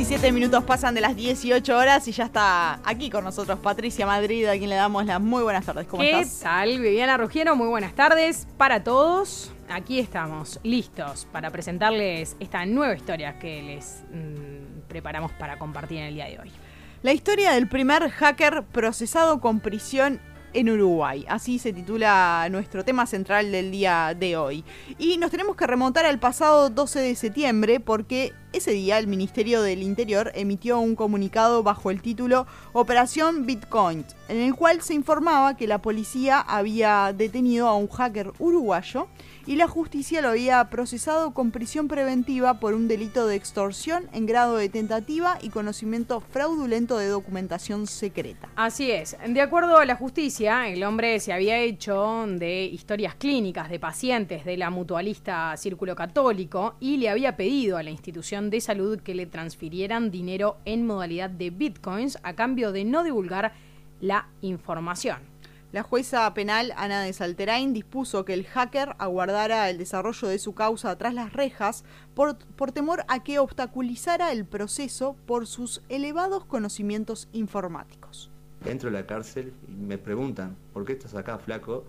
17 minutos pasan de las 18 horas y ya está aquí con nosotros Patricia Madrid, a quien le damos las muy buenas tardes. ¿Cómo ¿Qué estás? tal, Viviana Rugiero? Muy buenas tardes para todos. Aquí estamos, listos para presentarles esta nueva historia que les mm, preparamos para compartir en el día de hoy. La historia del primer hacker procesado con prisión en Uruguay. Así se titula nuestro tema central del día de hoy. Y nos tenemos que remontar al pasado 12 de septiembre porque ese día el Ministerio del Interior emitió un comunicado bajo el título Operación Bitcoin, en el cual se informaba que la policía había detenido a un hacker uruguayo y la justicia lo había procesado con prisión preventiva por un delito de extorsión en grado de tentativa y conocimiento fraudulento de documentación secreta. Así es, de acuerdo a la justicia, el hombre se había hecho de historias clínicas de pacientes de la mutualista Círculo Católico y le había pedido a la institución de salud que le transfirieran dinero en modalidad de bitcoins a cambio de no divulgar la información. La jueza penal Ana de Salterain dispuso que el hacker aguardara el desarrollo de su causa tras las rejas por, por, temor a que obstaculizara el proceso por sus elevados conocimientos informáticos. Entro a la cárcel y me preguntan, ¿por qué estás acá, flaco?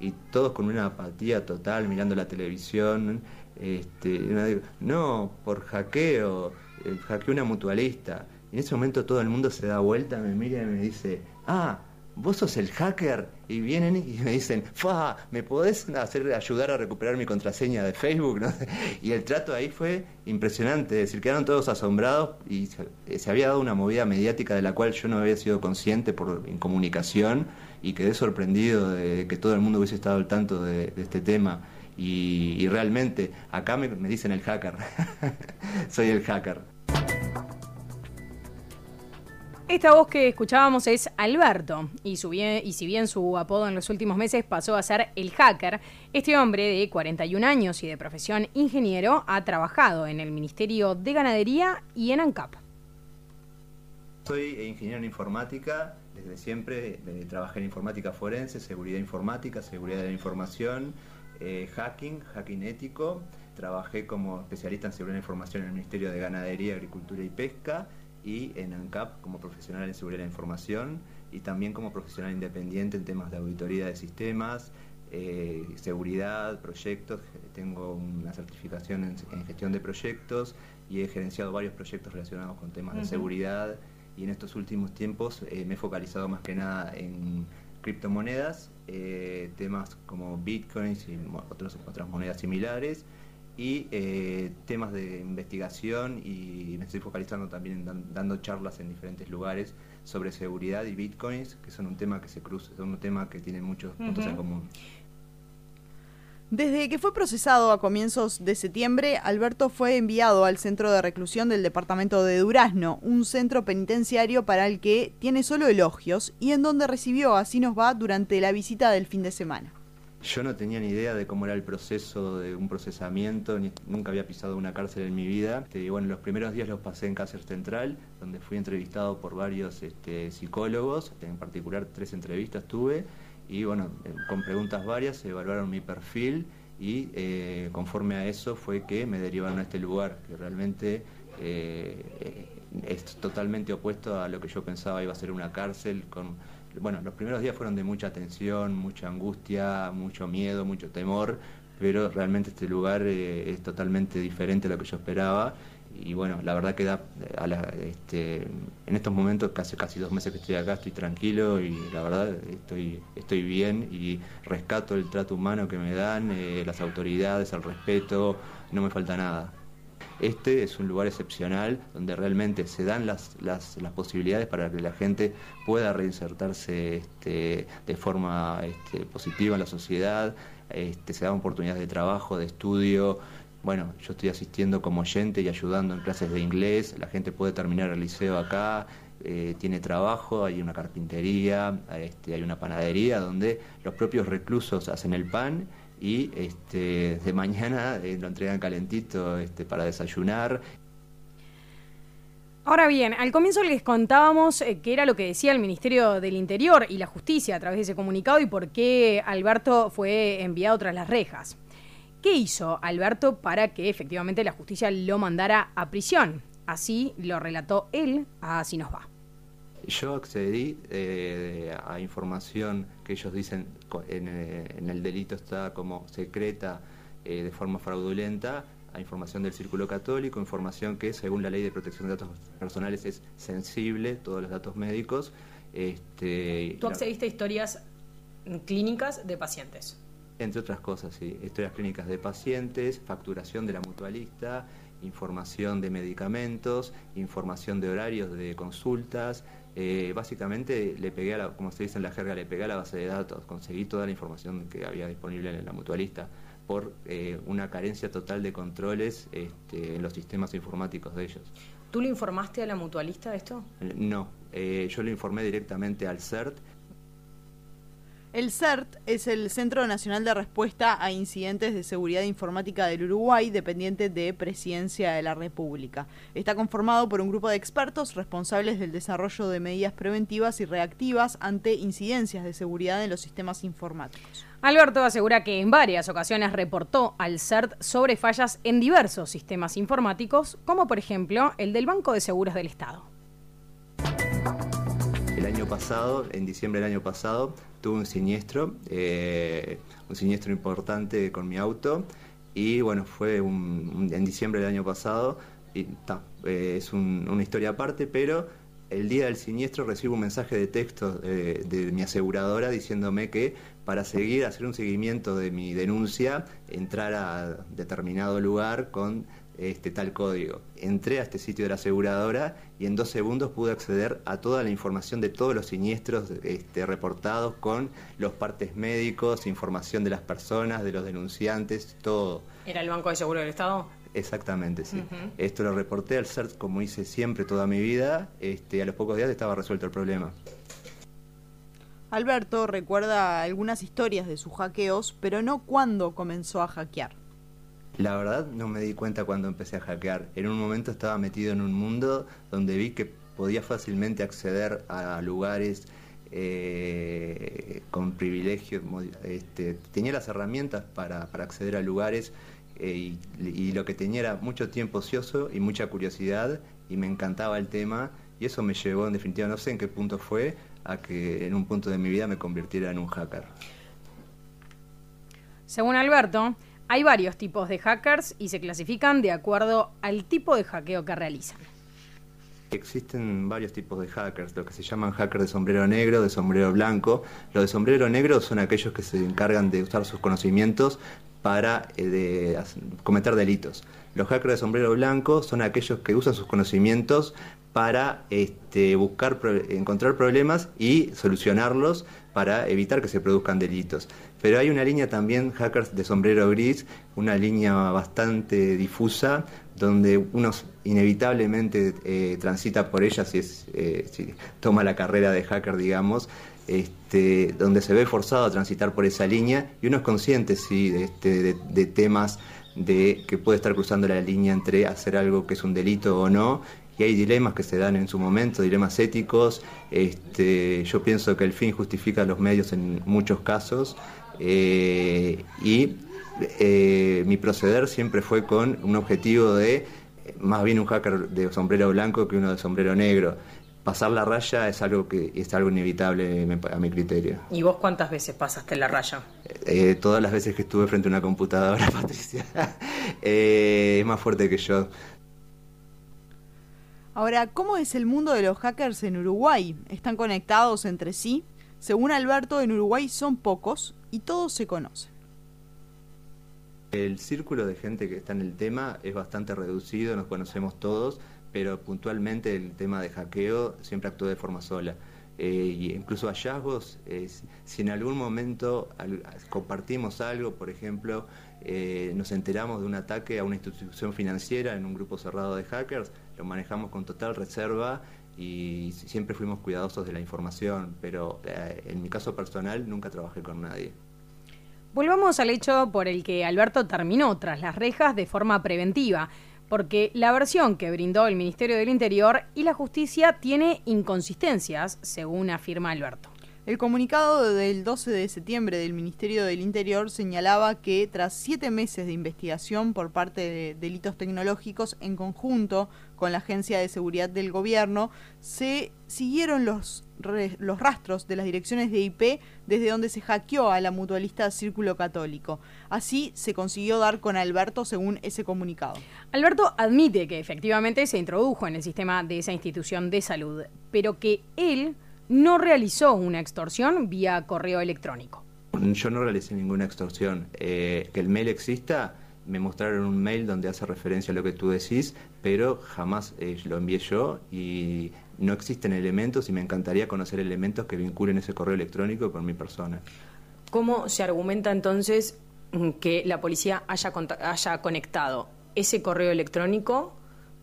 Y todos con una apatía total, mirando la televisión. Este, no, por hackeo, eh, hackeé una mutualista. Y en ese momento todo el mundo se da vuelta, me mira y me dice, ah, vos sos el hacker y vienen y me dicen, fa, ¿me podés hacer ayudar a recuperar mi contraseña de Facebook? Y el trato ahí fue impresionante, es decir, quedaron todos asombrados y se, se, había dado una movida mediática de la cual yo no había sido consciente por en comunicación y quedé sorprendido de que todo el mundo hubiese estado al tanto de este tema. Y, y, realmente, acá me, me dicen el hacker, soy el hacker. Esta voz que escuchábamos es Alberto, y, su bien, y, si bien su apodo en los últimos meses pasó a ser el hacker, este hombre de 41 años y de profesión ingeniero ha trabajado en el Ministerio de Ganadería y en ANCAP. Soy ingeniero en informática, desde siempre eh, trabajé en informática forense, seguridad informática, seguridad de la información, eh, hacking, hacking ético, trabajé como especialista en seguridad de la información en el Ministerio de Ganadería, Agricultura y Pesca y en ANCAP como profesional en seguridad de la información y también como profesional independiente en temas de auditoría de sistemas, eh, seguridad, proyectos. Tengo una certificación en, en, gestión de proyectos y he gerenciado varios proyectos relacionados con temas uh -huh. de seguridad y en estos últimos tiempos eh, me he focalizado más que nada en criptomonedas, eh, temas como bitcoins y otros, otras monedas similares y eh, temas de investigación y me estoy focalizando también en dan, dando charlas en diferentes lugares sobre seguridad y bitcoins, que son un tema que se cruza, son un tema que tiene muchos puntos uh -huh. en común. Desde que fue procesado a comienzos de septiembre, Alberto fue enviado al centro de reclusión del departamento de Durazno, un centro penitenciario para el que tiene solo elogios y en donde recibió Así nos va durante la visita del fin de semana. Yo no tenía ni idea de cómo era el proceso de un procesamiento, nunca había pisado una cárcel en mi vida. Y bueno, los primeros días los pasé en Cárcel Central, donde fui entrevistado por varios este, psicólogos, en particular tres entrevistas tuve, y bueno, con preguntas varias se evaluaron mi perfil y eh, conforme a eso fue que me derivaron a este lugar, que realmente eh, es totalmente opuesto a lo que yo pensaba iba a ser una cárcel con bueno, los primeros días fueron de mucha tensión, mucha angustia, mucho miedo, mucho temor, pero realmente este lugar eh, es totalmente diferente a lo que yo esperaba. Y bueno, la verdad que da, a la, este, en estos momentos, casi, casi dos meses que estoy acá, estoy tranquilo y la verdad estoy, estoy bien y rescato el trato humano que me dan, eh, las autoridades, el respeto, no me falta nada. Este es un lugar excepcional donde realmente se dan las, las, las posibilidades para que la gente pueda reinsertarse este, de forma este, positiva en la sociedad, este, se dan oportunidades de trabajo, de estudio. Bueno, yo estoy asistiendo como oyente y ayudando en clases de inglés, la gente puede terminar el liceo acá, eh, tiene trabajo, hay una carpintería, este, hay una panadería donde los propios reclusos hacen el pan y este, de mañana eh, lo entregan calentito este, para desayunar. Ahora bien, al comienzo les contábamos eh, era lo que decía el Ministerio del Interior y la Justicia a través de ese comunicado y por qué Alberto fue enviado tras las rejas. ¿Qué hizo Alberto para que efectivamente la justicia lo mandara a prisión? Así lo relató él a Así nos va. Yo accedí eh, a información que ellos dicen eh, en, el delito está como secreta eh, de forma fraudulenta, a información del Círculo Católico, información que según la ley de protección de datos personales es sensible, todos los datos médicos. Este, ¿Tú accediste a historias clínicas de pacientes? Entre otras cosas, sí. Historias clínicas de pacientes, facturación de la mutualista, información de medicamentos, información de horarios de consultas, eh, básicamente le pegué a la, como se dice en la jerga, le pegué a la base de datos, conseguí toda la información que había disponible en la mutualista por eh, una carencia total de controles este, en los sistemas informáticos de ellos. ¿Tú le informaste a la mutualista de esto? No, eh, yo le informé directamente al CERT el CERT es el Centro Nacional de Respuesta a Incidentes de Seguridad Informática del Uruguay, dependiente de Presidencia de la República. Está conformado por un grupo de expertos responsables del desarrollo de medidas preventivas y reactivas ante incidencias de seguridad en los sistemas informáticos. Alberto asegura que en varias ocasiones reportó al CERT sobre fallas en diversos sistemas informáticos, como por ejemplo el del Banco de Seguros del Estado. El año pasado, en diciembre del año pasado, tuve un siniestro, eh, un siniestro importante con mi auto y bueno, fue en diciembre del año pasado y eh, es una historia aparte, pero el día del siniestro recibo un mensaje de texto de, de mi aseguradora diciéndome que para seguir, hacer un seguimiento de mi denuncia, entrar a determinado lugar con este tal código. Entré a este sitio de la aseguradora y en dos segundos pude acceder a toda la información de todos los siniestros este, reportados con los partes médicos, información de las personas, de los denunciantes, todo. ¿Era el Banco de Seguro del Estado? Exactamente, sí. Esto lo reporté al CERT como hice siempre toda mi vida. Este, a los pocos días estaba resuelto el problema. Alberto recuerda algunas historias de sus hackeos, pero no cuándo comenzó a hackear. La verdad no me di cuenta cuando empecé a hackear. En un momento estaba metido en un mundo donde vi que podía fácilmente acceder a lugares eh, con privilegios. Este, tenía las herramientas para, acceder a lugares eh, y, lo que tenía era mucho tiempo ocioso y mucha curiosidad y me encantaba el tema y eso me llevó en definitiva, no sé en qué punto fue, a que en un punto de mi vida me convirtiera en un hacker. Según Alberto, hay varios tipos de hackers y se clasifican de acuerdo al tipo de hackeo que realizan. Existen varios tipos de hackers, lo que se llaman hackers de sombrero negro, de sombrero blanco. Los de sombrero negro son aquellos que se encargan de usar sus conocimientos para eh, cometer delitos. Los hackers de sombrero blanco son aquellos que usan sus conocimientos para este, buscar, encontrar problemas y solucionarlos para evitar que se produzcan delitos. Pero hay una línea también, hackers de sombrero gris, una línea bastante difusa, donde uno inevitablemente eh, transita por ella si, es, eh, si toma la carrera de hacker, digamos, este, donde se ve forzado a transitar por esa línea y uno es consciente sí, de, este, de temas de que puede estar cruzando la línea entre hacer algo que es un delito o no y hay dilemas que se dan en su momento, dilemas éticos. Este, yo pienso que el fin justifica los medios en muchos casos eh, y eh, mi proceder siempre fue con un objetivo de más bien un hacker de sombrero blanco que uno de sombrero negro. Pasar la raya es algo que es algo inevitable a mi criterio. ¿Y vos cuántas veces pasaste la raya? Eh, todas las veces que estuve frente a una computadora, Patricia. es más fuerte que yo. Ahora, ¿cómo es el mundo de los hackers en Uruguay? ¿Están conectados entre sí? Según Alberto, en Uruguay son pocos y todos se conocen. El círculo de gente que está en el tema es bastante reducido, nos conocemos todos, pero puntualmente el tema de hackeo siempre actúa de forma sola. Eh, incluso hallazgos, si en algún momento compartimos algo, por ejemplo, eh, nos enteramos de un ataque a una institución financiera en un grupo cerrado de hackers, lo manejamos con total reserva y siempre fuimos cuidadosos de la información, pero eh, en mi caso personal nunca trabajé con nadie. Volvamos al hecho por el que Alberto terminó tras las rejas de forma preventiva, porque la versión que brindó el Ministerio del Interior y la Justicia tiene inconsistencias, según afirma Alberto. El comunicado del 12 de septiembre del Ministerio del Interior señalaba que tras siete meses de investigación por parte de delitos tecnológicos en conjunto con la Agencia de Seguridad del Gobierno, se siguieron los, los rastros de las direcciones de IP desde donde se hackeó a la mutualista Círculo Católico. Así se consiguió dar con Alberto según ese comunicado. Alberto admite que efectivamente se introdujo en el sistema de esa institución de salud, pero que él no realizó una extorsión vía correo electrónico. Yo no realicé ninguna extorsión. Eh, que el mail exista, me mostraron un mail donde hace referencia a lo que tú decís, pero jamás eh, lo envié yo y no existen elementos y me encantaría conocer elementos que vinculen ese correo electrónico con mi persona. ¿Cómo se argumenta entonces que la policía haya, haya conectado ese correo electrónico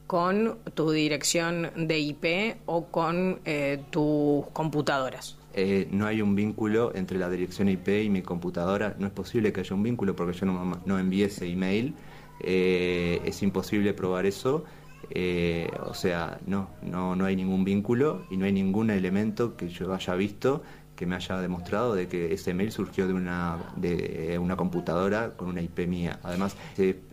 con tu dirección de IP o con eh, tus computadoras. Eh, no hay un vínculo entre la dirección IP y mi computadora. No es posible que haya un vínculo porque yo no, no envié ese email. Eh, es imposible probar eso. o sea, no, no, no hay ningún vínculo y no hay ningún elemento que yo haya visto que me haya demostrado de que ese mail surgió de una, de una computadora con una IP mía. Además,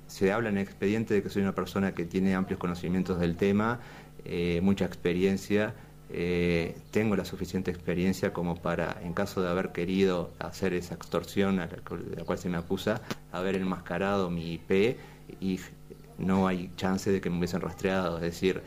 se, habla en el expediente de que soy una persona que tiene amplios conocimientos del tema, eh, mucha experiencia. Eh, tengo la suficiente experiencia como para, en caso de haber querido hacer esa extorsión a la, cual se me acusa, haber enmascarado mi IP y no hay chance de que me hubiesen rastreado. Es decir,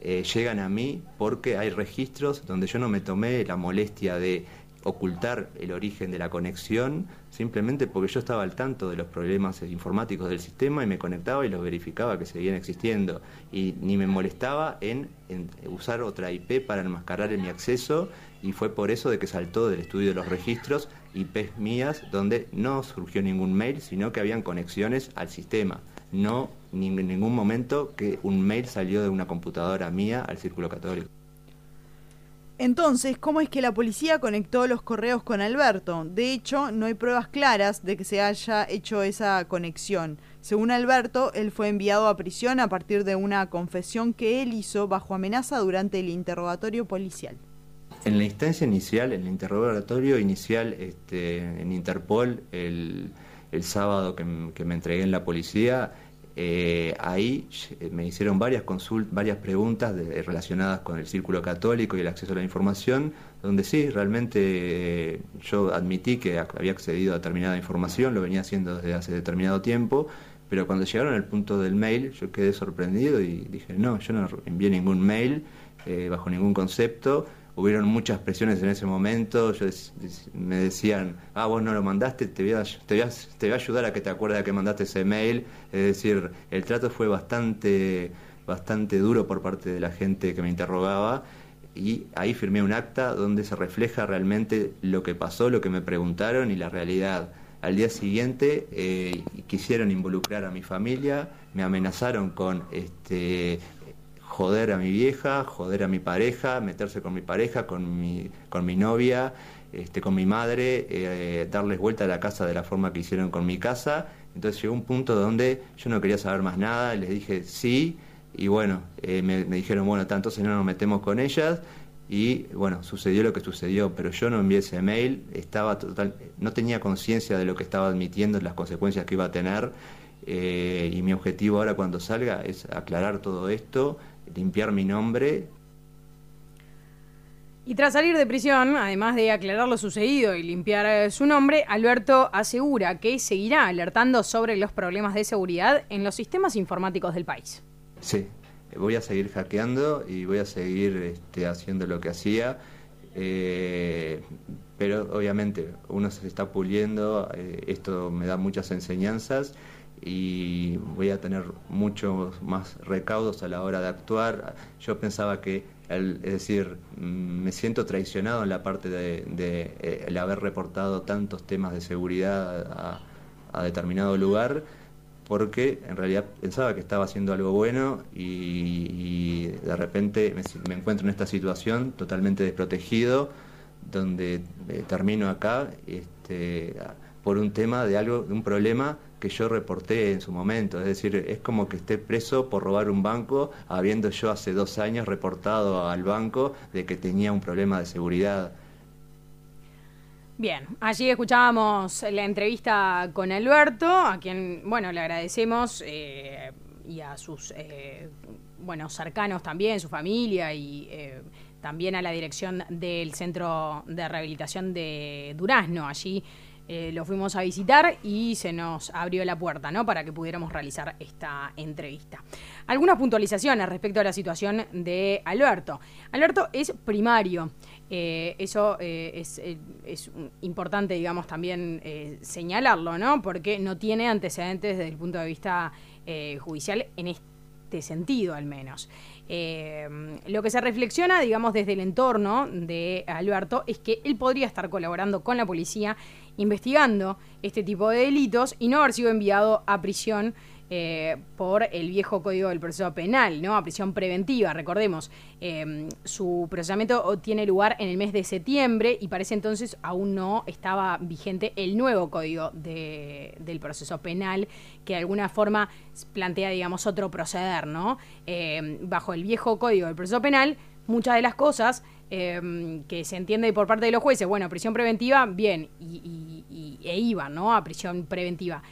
eh, llegan a mí porque hay registros donde yo no me tomé la molestia de ocultar el origen de la conexión simplemente porque yo estaba al tanto de los problemas informáticos del sistema y me conectaba y los verificaba que seguían existiendo. Y ni me molestaba en, usar otra IP para enmascarar en mi acceso y fue por eso de que saltó del estudio de los registros IPs mías donde no surgió ningún mail sino que habían conexiones al sistema. No en ningún momento que un mail salió de una computadora mía al círculo católico entonces, ¿cómo es que la policía conectó los correos con Alberto? De hecho, no hay pruebas claras de que se haya hecho esa conexión. Según Alberto, él fue enviado a prisión a partir de una confesión que él hizo bajo amenaza durante el interrogatorio policial. En la instancia inicial, en el interrogatorio inicial este, en Interpol, el, sábado que, que me entregué en la policía, eh, ahí eh, me hicieron varias consultas, varias preguntas relacionadas con el círculo católico y el acceso a la información, donde sí, realmente eh, yo admití que había accedido a determinada información, lo venía haciendo desde hace determinado tiempo, pero cuando llegaron al punto del mail yo quedé sorprendido y dije, no, yo no envié ningún mail bajo ningún concepto hubieron muchas presiones en ese momento, yo me decían, ah, vos no lo mandaste, te voy, a, te, voy a, ayudar a que te acuerdes de que mandaste ese mail, es decir, el trato fue bastante, bastante duro por parte de la gente que me interrogaba y ahí firmé un acta donde se refleja realmente lo que pasó, lo que me preguntaron y la realidad. Al día siguiente eh, quisieron involucrar a mi familia, me amenazaron con este, joder a mi vieja, joder a mi pareja, meterse con mi pareja, con mi, con mi novia, este, con mi madre, eh, darles vuelta a la casa de la forma que hicieron con mi casa. Entonces llegó un punto donde yo no quería saber más nada, les dije sí, y bueno, eh, me, dijeron, bueno, tanto si no nos metemos con ellas, y bueno, sucedió lo que sucedió, pero yo no envié ese mail, estaba total, no tenía conciencia de lo que estaba admitiendo, las consecuencias que iba a tener, eh, y mi objetivo ahora cuando salga es aclarar todo esto, limpiar mi nombre. Y tras salir de prisión, además de aclarar lo sucedido y limpiar eh, su nombre, Alberto asegura que seguirá alertando sobre los problemas de seguridad en los sistemas informáticos del país. Sí, voy a seguir hackeando y voy a seguir este, haciendo lo que hacía. Eh, pero obviamente uno se está puliendo, eh, esto me da muchas enseñanzas y voy a tener muchos más recaudos a la hora de actuar. Yo pensaba que, es decir, mm, me siento traicionado en la parte de, eh, el haber reportado tantos temas de seguridad a, determinado lugar, porque en realidad pensaba que estaba haciendo algo bueno y, de repente me, encuentro en esta situación totalmente desprotegido, donde eh, termino acá este, por un tema de algo, de un problema que yo reporté en su momento. Es decir, es como que esté preso por robar un banco, habiendo yo hace dos años reportado al banco de que tenía un problema de seguridad. Bien, allí escuchábamos la entrevista con Alberto, a quien, bueno, le agradecemos eh, y a sus, eh, bueno, cercanos también, su familia y eh, también a la dirección del Centro de Rehabilitación de Durazno. Allí eh, lo fuimos a visitar y se nos abrió la puerta, ¿no? Para que pudiéramos realizar esta entrevista. Algunas puntualizaciones respecto a la situación de Alberto. Alberto es primario. Eh, eso eh, es, es, importante, digamos, también señalarlo, ¿no? Porque no tiene antecedentes desde el punto de vista judicial en este sentido, al menos. lo que se reflexiona, digamos, desde el entorno de Alberto es que él podría estar colaborando con la policía investigando este tipo de delitos y no haber sido enviado a prisión eh, por el viejo código del proceso penal, ¿no? A prisión preventiva, recordemos. Em, su procesamiento tiene lugar en el mes de septiembre y parece entonces aún no estaba vigente el nuevo código del proceso penal que de alguna forma plantea, digamos, otro proceder, ¿no? Em, bajo el viejo código del proceso penal, muchas de las cosas Em, que se entiende por parte de los jueces, bueno, prisión preventiva, bien, y, e iban, ¿no? A prisión preventiva.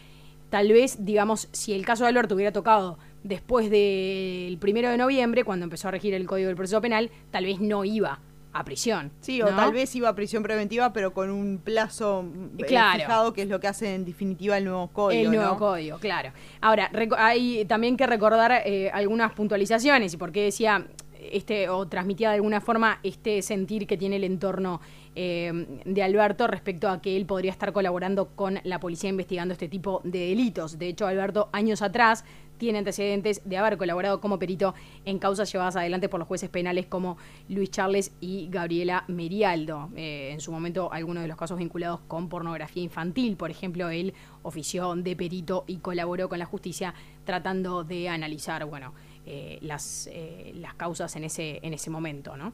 Tal vez, digamos, si el caso de Alberto hubiera tocado después del primero de noviembre, cuando empezó a regir el Código del Proceso Penal, tal vez no iba a prisión. Sí, o tal vez iba a prisión preventiva, pero con un plazo eh, fijado, que es lo que hace en definitiva el nuevo código. El nuevo código, claro. Ahora, hay también que recordar eh, algunas puntualizaciones, y porque decía, este, o transmitía de alguna forma este sentir que tiene el entorno eh, de Alberto respecto a que él podría estar colaborando con la policía investigando este tipo de delitos. De hecho, Alberto, años atrás, tiene antecedentes de haber colaborado como perito en causas llevadas adelante por los jueces penales como Luis Charles y Gabriela Merialdo. Eh, en su momento, algunos de los casos vinculados con pornografía infantil, por ejemplo, él ofició de perito y colaboró con la justicia tratando de analizar, bueno, eh, las, eh, las causas en ese, en ese momento, ¿no?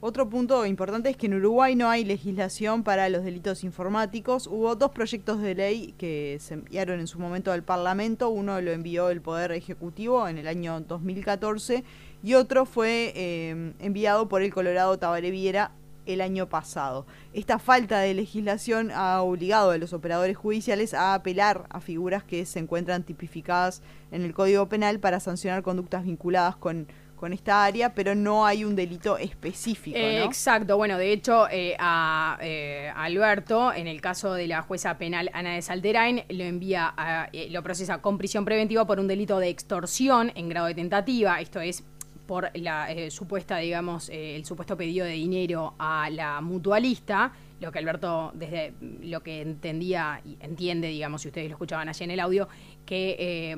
Otro punto importante es que en Uruguay no hay legislación para los delitos informáticos. Hubo dos proyectos de ley que se enviaron en su momento al Parlamento. Uno lo envió el Poder Ejecutivo en el año 2014 y otro fue eh, enviado por el Colorado Tabaré Viera el año pasado. Esta falta de legislación ha obligado a los operadores judiciales a apelar a figuras que se encuentran tipificadas en el Código Penal para sancionar conductas vinculadas con con esta área, pero no hay un delito específico. exacto, bueno, de hecho, eh, a, eh, Alberto, en el caso de la jueza penal Ana de Salterain, lo envía, a, eh, lo procesa con prisión preventiva por un delito de extorsión en grado de tentativa, esto es por la eh, supuesta, digamos, eh, el supuesto pedido de dinero a la mutualista, lo que Alberto, desde lo que entendía y entiende, digamos, si ustedes lo escuchaban allí en el audio, que eh,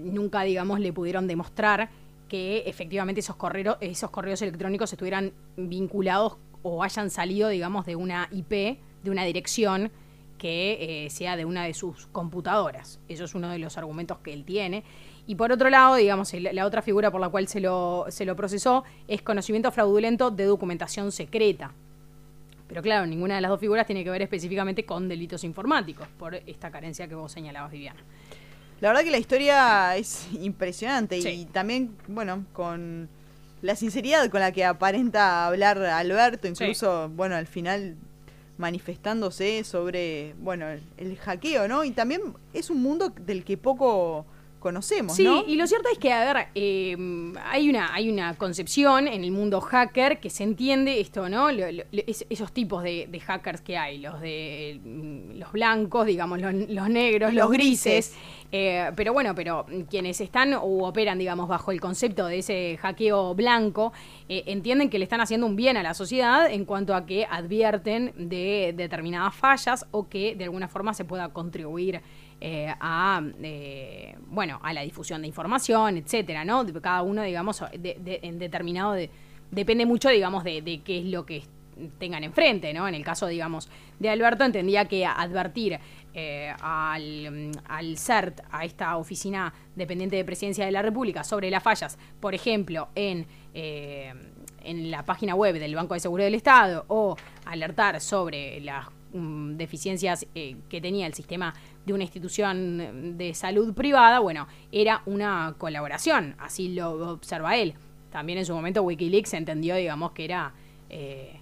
nunca, digamos, le pudieron demostrar que efectivamente esos correos, esos correos electrónicos estuvieran vinculados o hayan salido, digamos, de una IP, de una dirección que sea de una de sus computadoras. Eso es uno de los argumentos que él tiene. Y por otro lado, digamos, la otra figura por la cual se lo, se lo procesó es conocimiento fraudulento de documentación secreta. Pero claro, ninguna de las dos figuras tiene que ver específicamente con delitos informáticos, por esta carencia que vos señalabas, Viviana. La verdad que la historia es impresionante y también, bueno, con la sinceridad con la que aparenta hablar Alberto, incluso, bueno, al final manifestándose sobre, bueno, el hackeo, ¿no? Y también es un mundo del que poco conocemos, sí, y lo cierto es que, a ver, eh, hay, una, hay una concepción en el mundo hacker que se entiende esto, ¿no? esos tipos de, hackers que hay, los de mm, los blancos, digamos, los, negros, los, grises. Eh, pero bueno, pero quienes están o operan, digamos, bajo el concepto de ese hackeo blanco, eh, entienden que le están haciendo un bien a la sociedad en cuanto a que advierten de determinadas fallas o que de alguna forma se pueda contribuir eh, a, eh, bueno, a la difusión de información, etcétera, ¿no? Cada uno, digamos, en determinado, depende mucho, digamos, de, qué es lo que tengan enfrente, ¿no? En el caso, digamos, de Alberto, entendía que advertir eh, al, al, CERT, a esta oficina dependiente de Presidencia de la República, sobre las fallas, por ejemplo, en, en la página web del Banco de Seguridad del Estado, o alertar sobre las deficiencias que tenía el sistema de una institución de salud privada, bueno, era una colaboración, así lo observa él. También en su momento Wikileaks entendió, digamos, que era... Eh,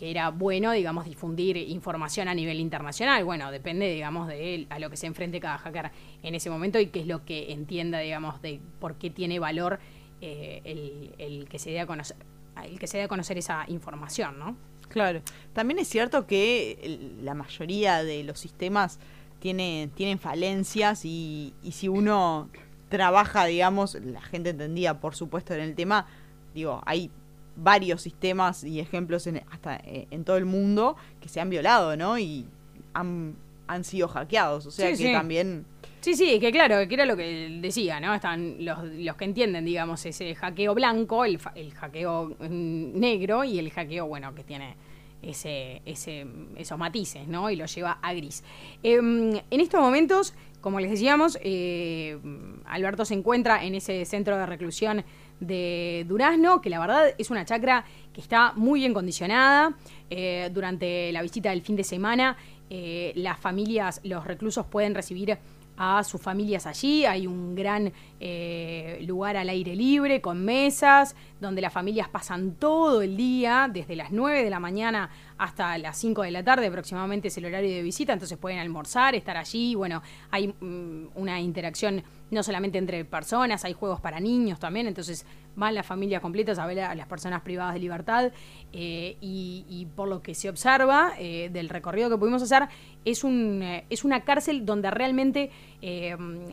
que era bueno, digamos, difundir información a nivel internacional. Bueno, depende, digamos, de él, a lo que se enfrente cada hacker en ese momento y qué es lo que entienda, digamos, de por qué tiene valor eh, el, que se dé a conocer, el que se dé a conocer esa información, ¿no? Claro. También es cierto que la mayoría de los sistemas tiene, tienen falencias y, y si uno trabaja, digamos, la gente entendía, por supuesto, en el tema, digo, hay varios sistemas y ejemplos en, hasta eh, en todo el mundo que se han violado, ¿no? Y han, han sido hackeados, o sea que también... Sí, sí, que claro, que era lo que decía, ¿no? Están los, los que entienden, digamos, ese hackeo blanco, el, el hackeo mm, negro y el hackeo, bueno, que tiene ese, ese, esos matices, ¿no? Y lo lleva a gris. Em, en estos momentos, como les decíamos, eh, Alberto se encuentra en ese centro de reclusión de Durazno, que la verdad es una chacra que está muy bien condicionada. Eh, durante la visita del fin de semana, eh, las familias, los reclusos pueden recibir a sus familias allí. Hay un gran eh, lugar al aire libre con mesas, donde las familias pasan todo el día, desde las 9 de la mañana hasta las 5 de la tarde aproximadamente es el horario de visita, entonces pueden almorzar, estar allí. Bueno, hay mm, una interacción no solamente entre personas, hay juegos para niños también, entonces van las familias completas a ver a las personas privadas de libertad eh, y, por lo que se observa eh, del recorrido que pudimos hacer, es, un, eh, es una cárcel donde realmente,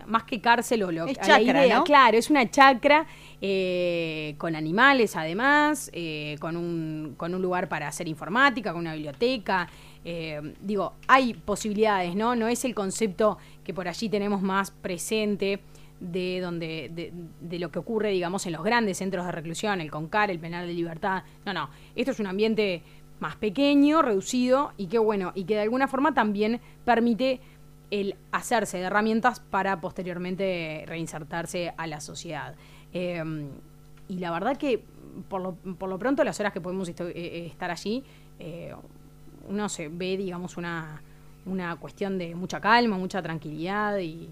más que cárcel o lo es chacra, claro, es una chacra con animales además, con, un, con un lugar para hacer informática, con una biblioteca. digo, hay posibilidades, ¿no? No es el concepto que por allí tenemos más presente de donde de, lo que ocurre, digamos, en los grandes centros de reclusión, el CONCAR, el penal de libertad. No, no, esto es un ambiente más pequeño, reducido y que bueno, y que de alguna forma también permite el hacerse de herramientas para posteriormente reinsertarse a la sociedad. Em, y la verdad que por lo, por lo, pronto las horas que podemos eh, estar allí, eh, uno se ve, digamos, una, una cuestión de mucha calma, mucha tranquilidad y,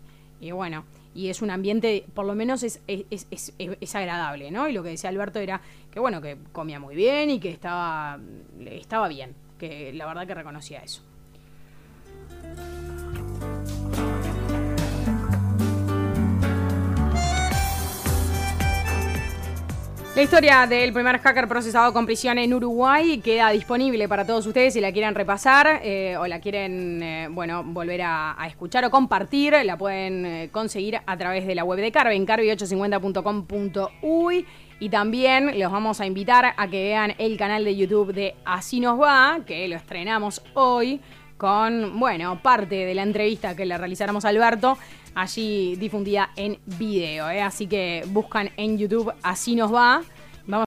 bueno, y es un ambiente, por lo menos es, es, es, es, agradable, ¿no? Y lo que decía Alberto era que bueno, que comía muy bien y que estaba, estaba bien, que la verdad que reconocía eso. La historia del primer hacker procesado con prisión en Uruguay queda disponible para todos ustedes si la quieren repasar eh, o la quieren, eh, bueno, volver a, escuchar o compartir. La pueden eh, conseguir a través de la web de Carve en carve850.com.uy. Y también los vamos a invitar a que vean el canal de YouTube de Así nos va, que lo estrenamos hoy con, bueno, parte de la entrevista que le realizáramos a Alberto allí difundida en video. ¿eh? Así que buscan en YouTube Así nos va